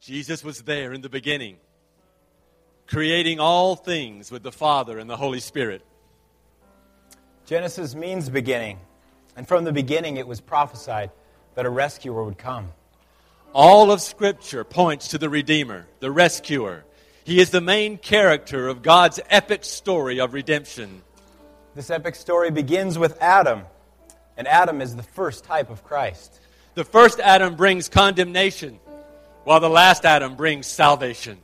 Jesus was there in the beginning, creating all things with the Father and the Holy Spirit. Genesis means beginning, and from the beginning it was prophesied that a rescuer would come. All of Scripture points to the Redeemer, the rescuer. He is the main character of God's epic story of redemption. This epic story begins with Adam, and Adam is the first type of Christ. The first Adam brings condemnation, while the last Adam brings salvation.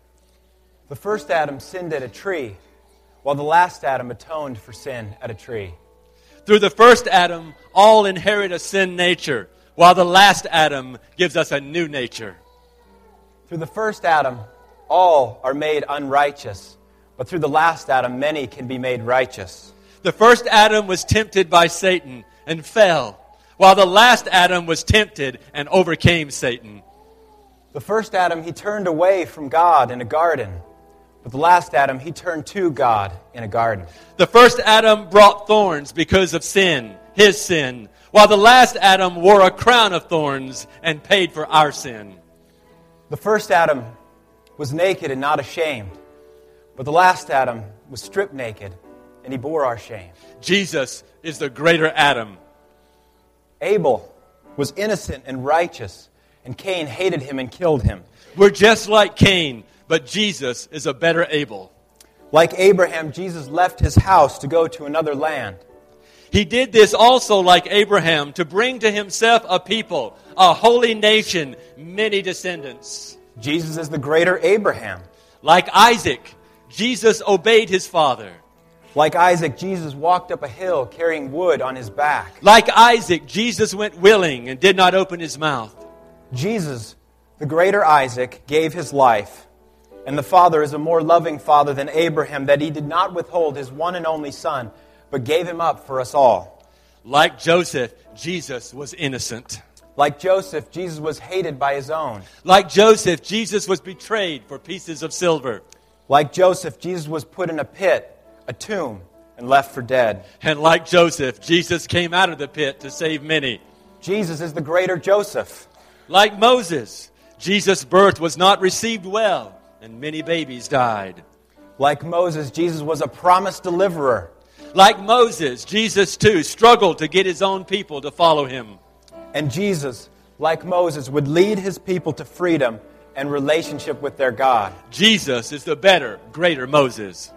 The first Adam sinned at a tree, while the last Adam atoned for sin at a tree. Through the first Adam, all inherit a sin nature, while the last Adam gives us a new nature. Through the first Adam, all are made unrighteous, but through the last Adam, many can be made righteous. The first Adam was tempted by Satan and fell, while the last Adam was tempted and overcame Satan. The first Adam, he turned away from God in a garden, but the last Adam, he turned to God in a garden. The first Adam brought thorns because of sin, his sin, while the last Adam wore a crown of thorns and paid for our sin. The first Adam was naked and not ashamed, but the last Adam was stripped naked and he bore our shame. Jesus is the greater Adam. Abel was innocent and righteous, and Cain hated him and killed him. We're just like Cain, but Jesus is a better Abel. Like Abraham, Jesus left his house to go to another land. He did this also like Abraham to bring to himself a people, a holy nation, many descendants. Jesus is the greater Abraham. Like Isaac, Jesus obeyed his father. Like Isaac, Jesus walked up a hill carrying wood on his back. Like Isaac, Jesus went willing and did not open his mouth. Jesus, the greater Isaac, gave his life. And the Father is a more loving Father than Abraham, that he did not withhold his one and only Son, but gave him up for us all. Like Joseph, Jesus was innocent. Like Joseph, Jesus was hated by his own. Like Joseph, Jesus was betrayed for pieces of silver. Like Joseph, Jesus was put in a pit, a tomb, and left for dead. And like Joseph, Jesus came out of the pit to save many. Jesus is the greater Joseph. Like Moses, Jesus' birth was not received well, and many babies died. Like Moses, Jesus was a promised deliverer. Like Moses, Jesus too struggled to get his own people to follow him. And Jesus, like Moses, would lead his people to freedom and relationship with their God. Jesus is the better, greater Moses.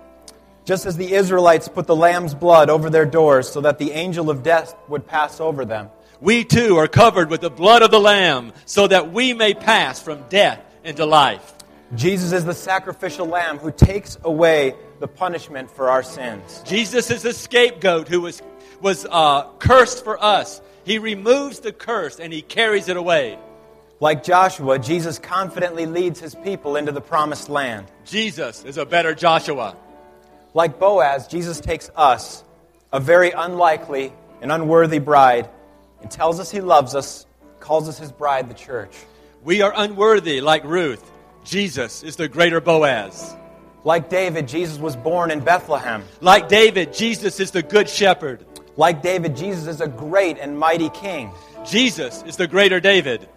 Just as the Israelites put the lamb's blood over their doors so that the angel of death would pass over them, We too are covered with the blood of the Lamb so that we may pass from death into life. Jesus is the sacrificial lamb who takes away the punishment for our sins. Jesus is the scapegoat who was, was uh, cursed for us. He removes the curse and he carries it away. Like Joshua, Jesus confidently leads his people into the promised land. Jesus is a better Joshua. Like Boaz, Jesus takes us, a very unlikely and unworthy bride, and tells us he loves us, calls us his bride, the church. We are unworthy like Ruth. Jesus is the greater Boaz. Like David, Jesus was born in Bethlehem. Like David, Jesus is the good shepherd. Like David, Jesus is a great and mighty king. Jesus is the greater David.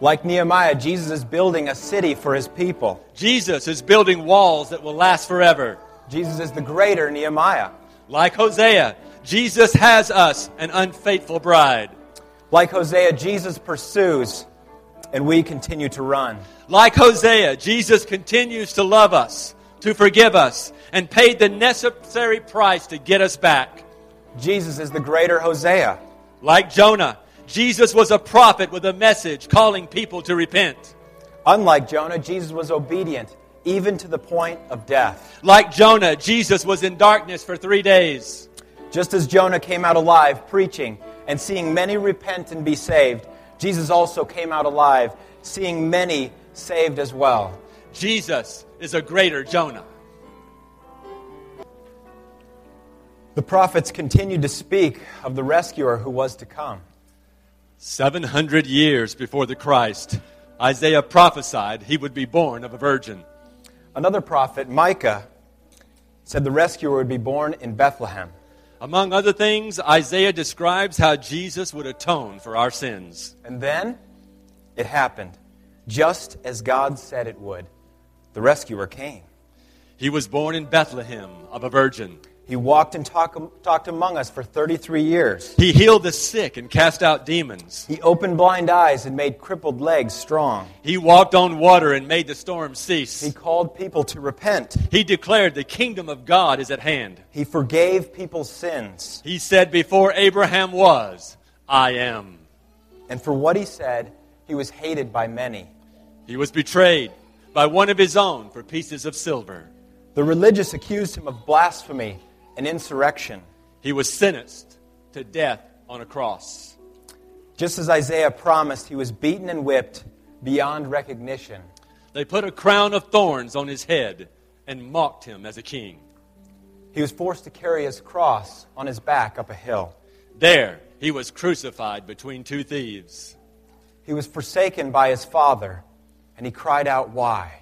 Like Nehemiah, Jesus is building a city for his people. Jesus is building walls that will last forever. Jesus is the greater Nehemiah. Like Hosea, Jesus has us an unfaithful bride. Like Hosea, Jesus pursues, and we continue to run. Like Hosea, Jesus continues to love us, to forgive us, and paid the necessary price to get us back. Jesus is the greater Hosea. Like Jonah, Jesus was a prophet with a message calling people to repent. Unlike Jonah, Jesus was obedient, even to the point of death. Like Jonah, Jesus was in darkness for three days. Just as Jonah came out alive preaching and seeing many repent and be saved, Jesus also came out alive, seeing many saved as well. Jesus is a greater Jonah. The prophets continued to speak of the rescuer who was to come. 700 years before the Christ, Isaiah prophesied he would be born of a virgin. Another prophet, Micah, said the rescuer would be born in Bethlehem. Among other things, Isaiah describes how Jesus would atone for our sins. And then it happened. Just as God said it would, the rescuer came. He was born in Bethlehem of a virgin. He walked and talk, talked among us for 33 years. He healed the sick and cast out demons. He opened blind eyes and made crippled legs strong. He walked on water and made the storm cease. He called people to repent. He declared the kingdom of God is at hand. He forgave people's sins. He said, Before Abraham was, I am. And for what he said, he was hated by many. He was betrayed by one of his own for pieces of silver. The religious accused him of blasphemy and insurrection. He was sentenced to death on a cross. Just as Isaiah promised, he was beaten and whipped beyond recognition. They put a crown of thorns on his head and mocked him as a king. He was forced to carry his cross on his back up a hill. There, he was crucified between two thieves. He was forsaken by his father, and he cried out, Why?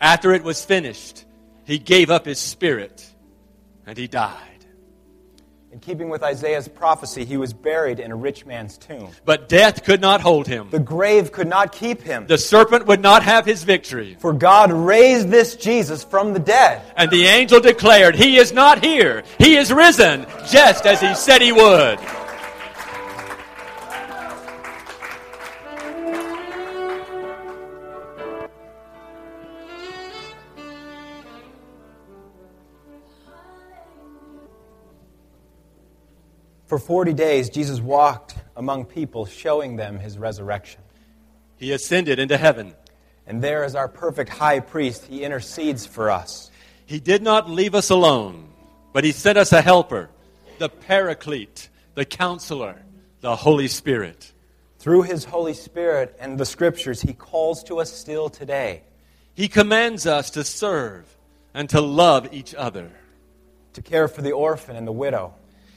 After it was finished, he gave up his spirit and he died. In keeping with Isaiah's prophecy, he was buried in a rich man's tomb. But death could not hold him. The grave could not keep him. The serpent would not have his victory. For God raised this Jesus from the dead. And the angel declared, He is not here. He is risen, just as he said he would. For 40 days, Jesus walked among people, showing them his resurrection. He ascended into heaven. And there, as our perfect high priest, he intercedes for us. He did not leave us alone, but he sent us a helper, the Paraclete, the counselor, the Holy Spirit. Through his Holy Spirit and the scriptures, he calls to us still today. He commands us to serve and to love each other, to care for the orphan and the widow.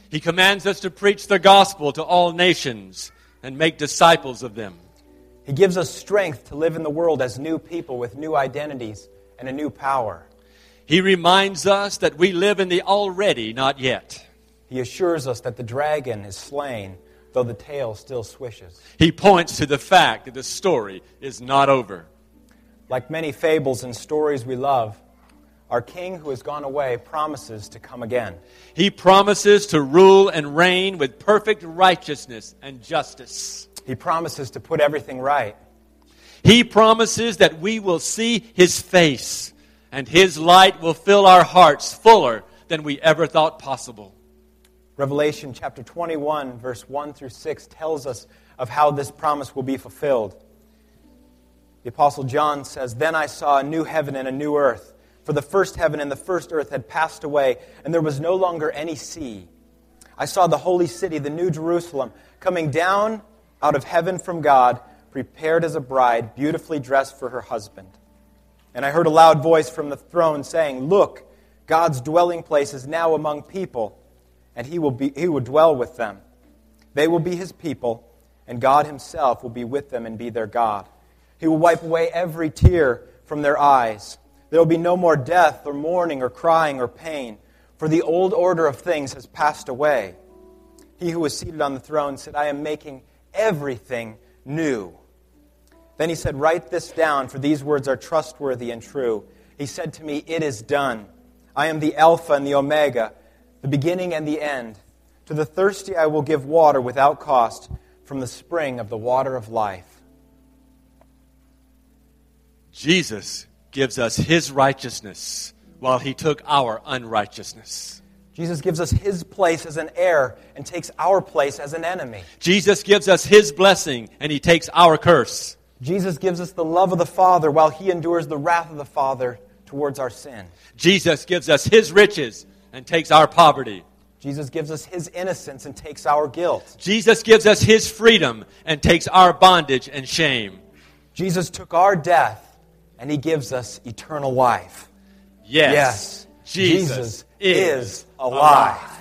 He commands us to preach the gospel to all nations and make disciples of them. He gives us strength to live in the world as new people with new identities and a new power. He reminds us that we live in the already, not yet. He assures us that the dragon is slain, though the tail still swishes. He points to the fact that the story is not over. Like many fables and stories we love, our king who has gone away promises to come again. He promises to rule and reign with perfect righteousness and justice. He promises to put everything right. He promises that we will see his face and his light will fill our hearts fuller than we ever thought possible. Revelation chapter 21, verse 1 through 6 tells us of how this promise will be fulfilled. The Apostle John says, Then I saw a new heaven and a new earth. For the first heaven and the first earth had passed away, and there was no longer any sea. I saw the holy city, the new Jerusalem, coming down out of heaven from God, prepared as a bride, beautifully dressed for her husband. And I heard a loud voice from the throne saying, Look, God's dwelling place is now among people, and he will, be, he will dwell with them. They will be his people, and God himself will be with them and be their God. He will wipe away every tear from their eyes there will be no more death, or mourning, or crying, or pain, for the old order of things has passed away. He who was seated on the throne said, I am making everything new. Then he said, Write this down, for these words are trustworthy and true. He said to me, It is done. I am the Alpha and the Omega, the beginning and the end. To the thirsty I will give water without cost from the spring of the water of life. Jesus gives us his righteousness while he took our unrighteousness. Jesus gives us his place as an heir and takes our place as an enemy. Jesus gives us his blessing and he takes our curse. Jesus gives us the love of the Father while he endures the wrath of the Father towards our sin. Jesus gives us his riches and takes our poverty. Jesus gives us his innocence and takes our guilt. Jesus gives us his freedom and takes our bondage and shame. Jesus took our death and he gives us eternal life. Yes. Yes. Jesus, Jesus is, is alive. alive.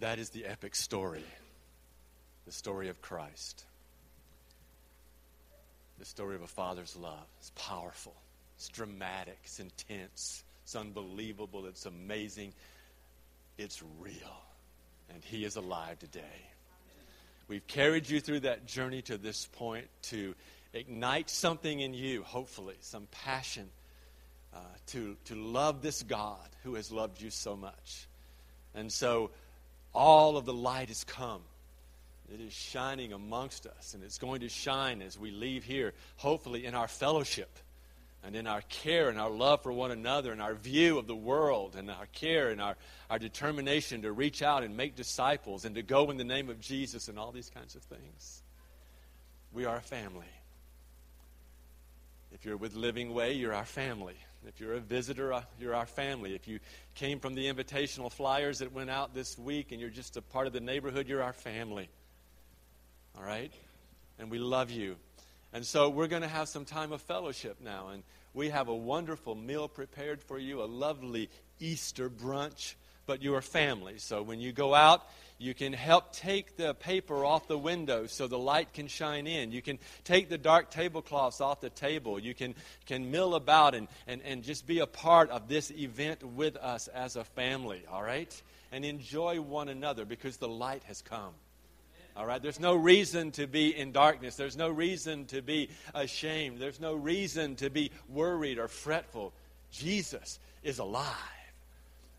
That is the epic story, the story of Christ. The story of a father's love. It's powerful, it's dramatic, it's intense, It's unbelievable. It's amazing. It's real. And He is alive today. We've carried you through that journey to this point to ignite something in you, hopefully, some passion uh, to, to love this God who has loved you so much. And so all of the light has come. It is shining amongst us, and it's going to shine as we leave here, hopefully, in our fellowship and in our care and our love for one another and our view of the world and our care and our, our determination to reach out and make disciples and to go in the name of Jesus and all these kinds of things. We are a family. If you're with Living Way, you're our family. If you're a visitor, uh, you're our family. If you came from the invitational flyers that went out this week and you're just a part of the neighborhood, you're our family. All right? And we love you. And so we're going to have some time of fellowship now. And we have a wonderful meal prepared for you, a lovely Easter brunch. But you are family. So when you go out, you can help take the paper off the window so the light can shine in. You can take the dark tablecloths off the table. You can, can mill about and, and, and just be a part of this event with us as a family, all right? And enjoy one another because the light has come. All right? There's no reason to be in darkness. There's no reason to be ashamed. There's no reason to be worried or fretful. Jesus is alive.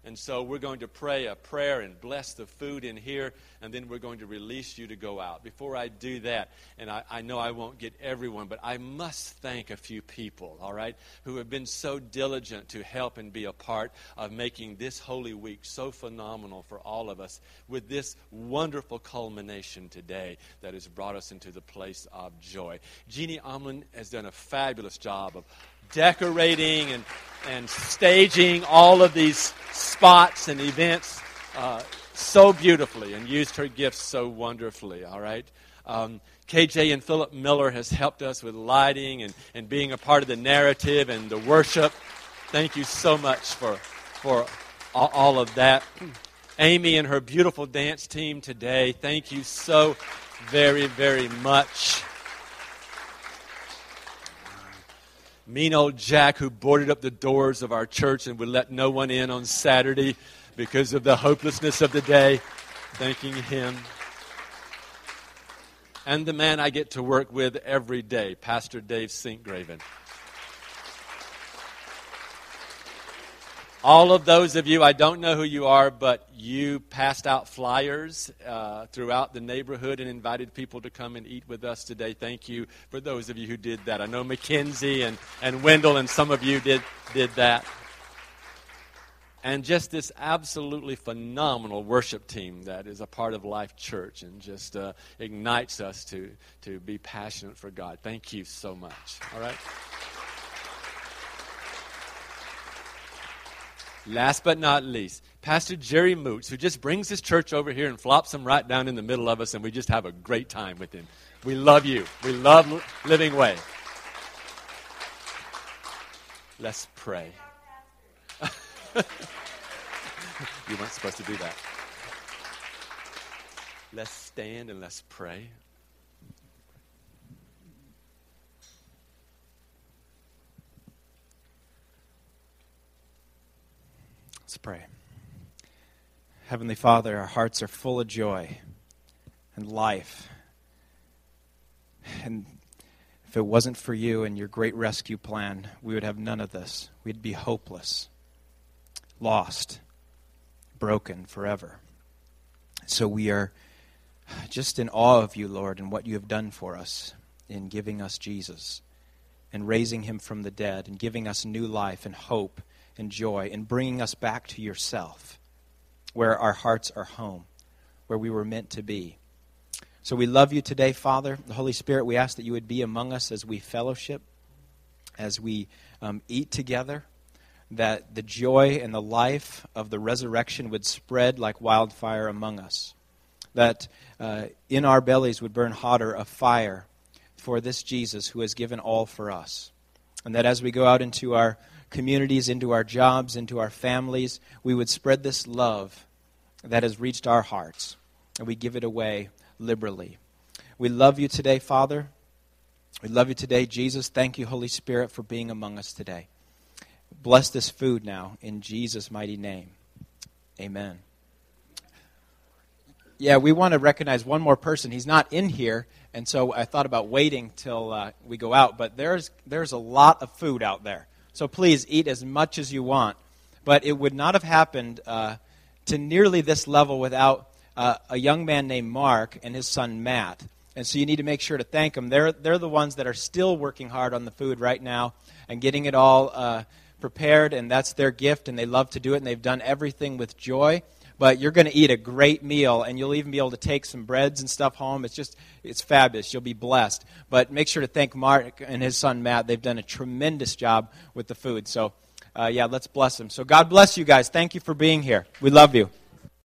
And so we're going to pray a prayer and bless the food in here, and then we're going to release you to go out. Before I do that, and I, I, know I won't get everyone, but I must thank a few people, all right, who have been so diligent to help and be a part of making this Holy Week so phenomenal for all of us with this wonderful culmination today that has brought us into the place of joy. Jeannie Omlin has done a fabulous job of decorating and, and staging all of these spots and events uh, so beautifully and used her gifts so wonderfully, all right? Um, KJ and Philip Miller has helped us with lighting and, and being a part of the narrative and the worship. Thank you so much for, for all, all of that. Amy and her beautiful dance team today, thank you so very, very much. Mean old Jack who boarded up the doors of our church and would let no one in on Saturday because of the hopelessness of the day. Thanking him. And the man I get to work with every day, Pastor Dave Sinkgraven. All of those of you, I don't know who you are, but you passed out flyers uh, throughout the neighborhood and invited people to come and eat with us today. Thank you for those of you who did that. I know Mackenzie and, and Wendell and some of you did, did that. And just this absolutely phenomenal worship team that is a part of Life Church and just uh, ignites us to, to be passionate for God. Thank you so much. All right? Last but not least, Pastor Jerry Moots, who just brings his church over here and flops them right down in the middle of us, and we just have a great time with him. We love you. We love Living Way. Let's pray. you weren't supposed to do that. Let's stand and let's pray. Pray. Heavenly Father, our hearts are full of joy and life. And if it wasn't for you and your great rescue plan, we would have none of this. We'd be hopeless, lost, broken forever. So we are just in awe of you, Lord, and what you have done for us in giving us Jesus and raising him from the dead and giving us new life and hope and joy in bringing us back to yourself, where our hearts are home, where we were meant to be. So we love you today, Father. The Holy Spirit, we ask that you would be among us as we fellowship, as we um, eat together, that the joy and the life of the resurrection would spread like wildfire among us, that uh, in our bellies would burn hotter a fire for this Jesus who has given all for us. And that as we go out into our communities, into our jobs, into our families, we would spread this love that has reached our hearts, and we give it away liberally. We love you today, Father. We love you today, Jesus. Thank you, Holy Spirit, for being among us today. bless this food now in Jesus' mighty name. Amen. Yeah, we want to recognize one more person. He's not in here, and so I thought about waiting till uh, we go out. But there's there's a lot of food out there, so please eat as much as you want. But it would not have happened uh, to nearly this level without uh, a young man named Mark and his son Matt. And so you need to make sure to thank them. They're, they're the ones that are still working hard on the food right now and getting it all uh, prepared, and that's their gift, and they love to do it, and they've done everything with joy. But you're going to eat a great meal, and you'll even be able to take some breads and stuff home. It's just, it's fabulous. You'll be blessed. But make sure to thank Mark and his son Matt. They've done a tremendous job with the food. So, uh, yeah, let's bless them. So, God bless you guys. Thank you for being here. We love you.